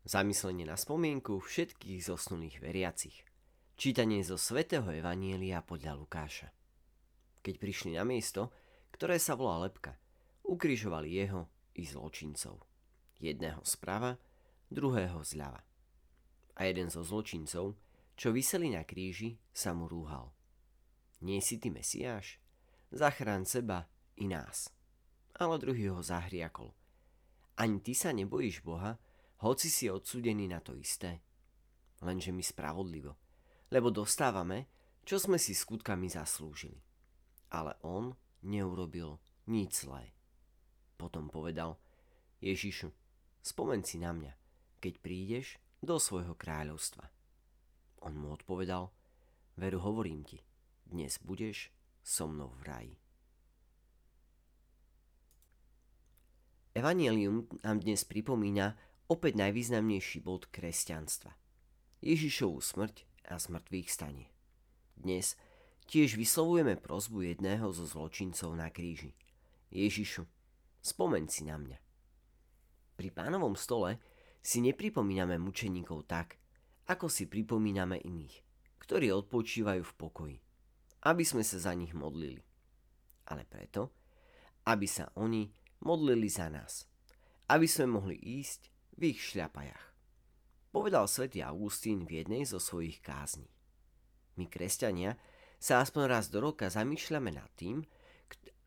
Zamyslenie na spomienku všetkých zosnulých veriacich. Čítanie zo svätého Evanielia podľa Lukáša. Keď prišli na miesto, ktoré sa volá Lepka, ukrižovali jeho i zločincov. Jedného zprava, druhého zľava. A jeden zo zločincov, čo vyseli na kríži, sa mu rúhal. Nie si ty Mesiáš? Zachrán seba i nás. Ale druhý ho zahriakol. Ani ty sa nebojíš Boha, hoci si odsudený na to isté. Lenže my spravodlivo, lebo dostávame, čo sme si skutkami zaslúžili. Ale on neurobil nič zlé. Potom povedal, Ježišu, spomen si na mňa, keď prídeš do svojho kráľovstva. On mu odpovedal, veru hovorím ti, dnes budeš so mnou v raji. Evangelium nám dnes pripomína opäť najvýznamnejší bod kresťanstva. Ježišovú smrť a smrtvých stane. Dnes tiež vyslovujeme prozbu jedného zo zločincov na kríži. Ježišu, spomeň si na mňa. Pri pánovom stole si nepripomíname mučeníkov tak, ako si pripomíname iných, ktorí odpočívajú v pokoji, aby sme sa za nich modlili. Ale preto, aby sa oni modlili za nás, aby sme mohli ísť v ich šľapajach. Povedal svätý Augustín v jednej zo svojich kázní. My, kresťania, sa aspoň raz do roka zamýšľame nad tým,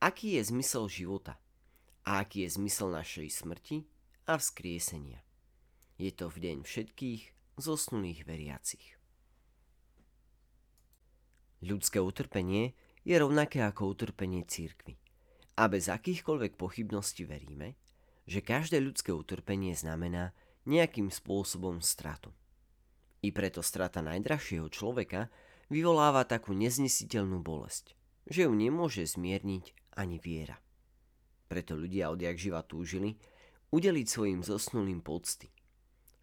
aký je zmysel života a aký je zmysel našej smrti a vzkriesenia. Je to v deň všetkých zosnulých veriacich. Ľudské utrpenie je rovnaké ako utrpenie církvy. A bez akýchkoľvek pochybností veríme, že každé ľudské utrpenie znamená nejakým spôsobom stratu. I preto strata najdrahšieho človeka vyvoláva takú neznesiteľnú bolesť, že ju nemôže zmierniť ani viera. Preto ľudia odjak živa túžili udeliť svojim zosnulým pocty –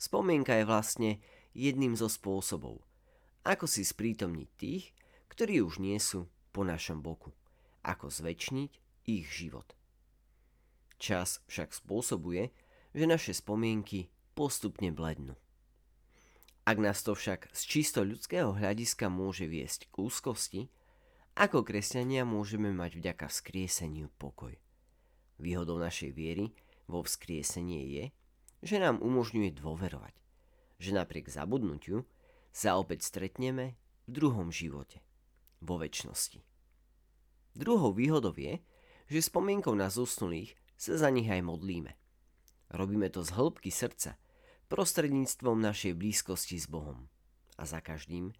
Spomienka je vlastne jedným zo spôsobov, ako si sprítomniť tých, ktorí už nie sú po našom boku, ako zväčšniť ich život. Čas však spôsobuje, že naše spomienky postupne blednú. Ak nás to však z čisto ľudského hľadiska môže viesť k úzkosti, ako kresťania môžeme mať vďaka vzkrieseniu pokoj. Výhodou našej viery vo vzkriesenie je, že nám umožňuje dôverovať, že napriek zabudnutiu sa opäť stretneme v druhom živote, vo väčšnosti. Druhou výhodou je, že spomienkou na zosnulých sa za nich aj modlíme. Robíme to z hĺbky srdca, prostredníctvom našej blízkosti s Bohom. A za každým,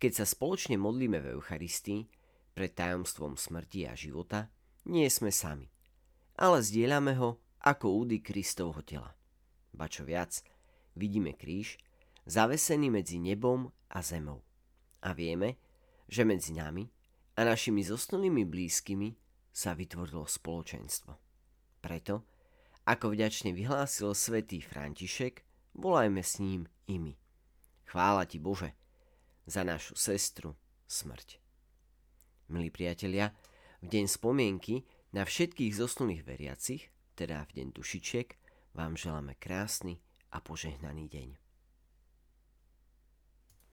keď sa spoločne modlíme v Eucharistii, pred tajomstvom smrti a života, nie sme sami, ale zdieľame ho ako údy Kristovho tela ba čo viac, vidíme kríž, zavesený medzi nebom a zemou. A vieme, že medzi nami a našimi zosnulými blízkymi sa vytvorilo spoločenstvo. Preto, ako vďačne vyhlásil svätý František, volajme s ním i my. Chvála ti Bože za našu sestru smrť. Milí priatelia, v deň spomienky na všetkých zosnulých veriacich, teda v deň dušičiek, vám želáme krásny a požehnaný deň.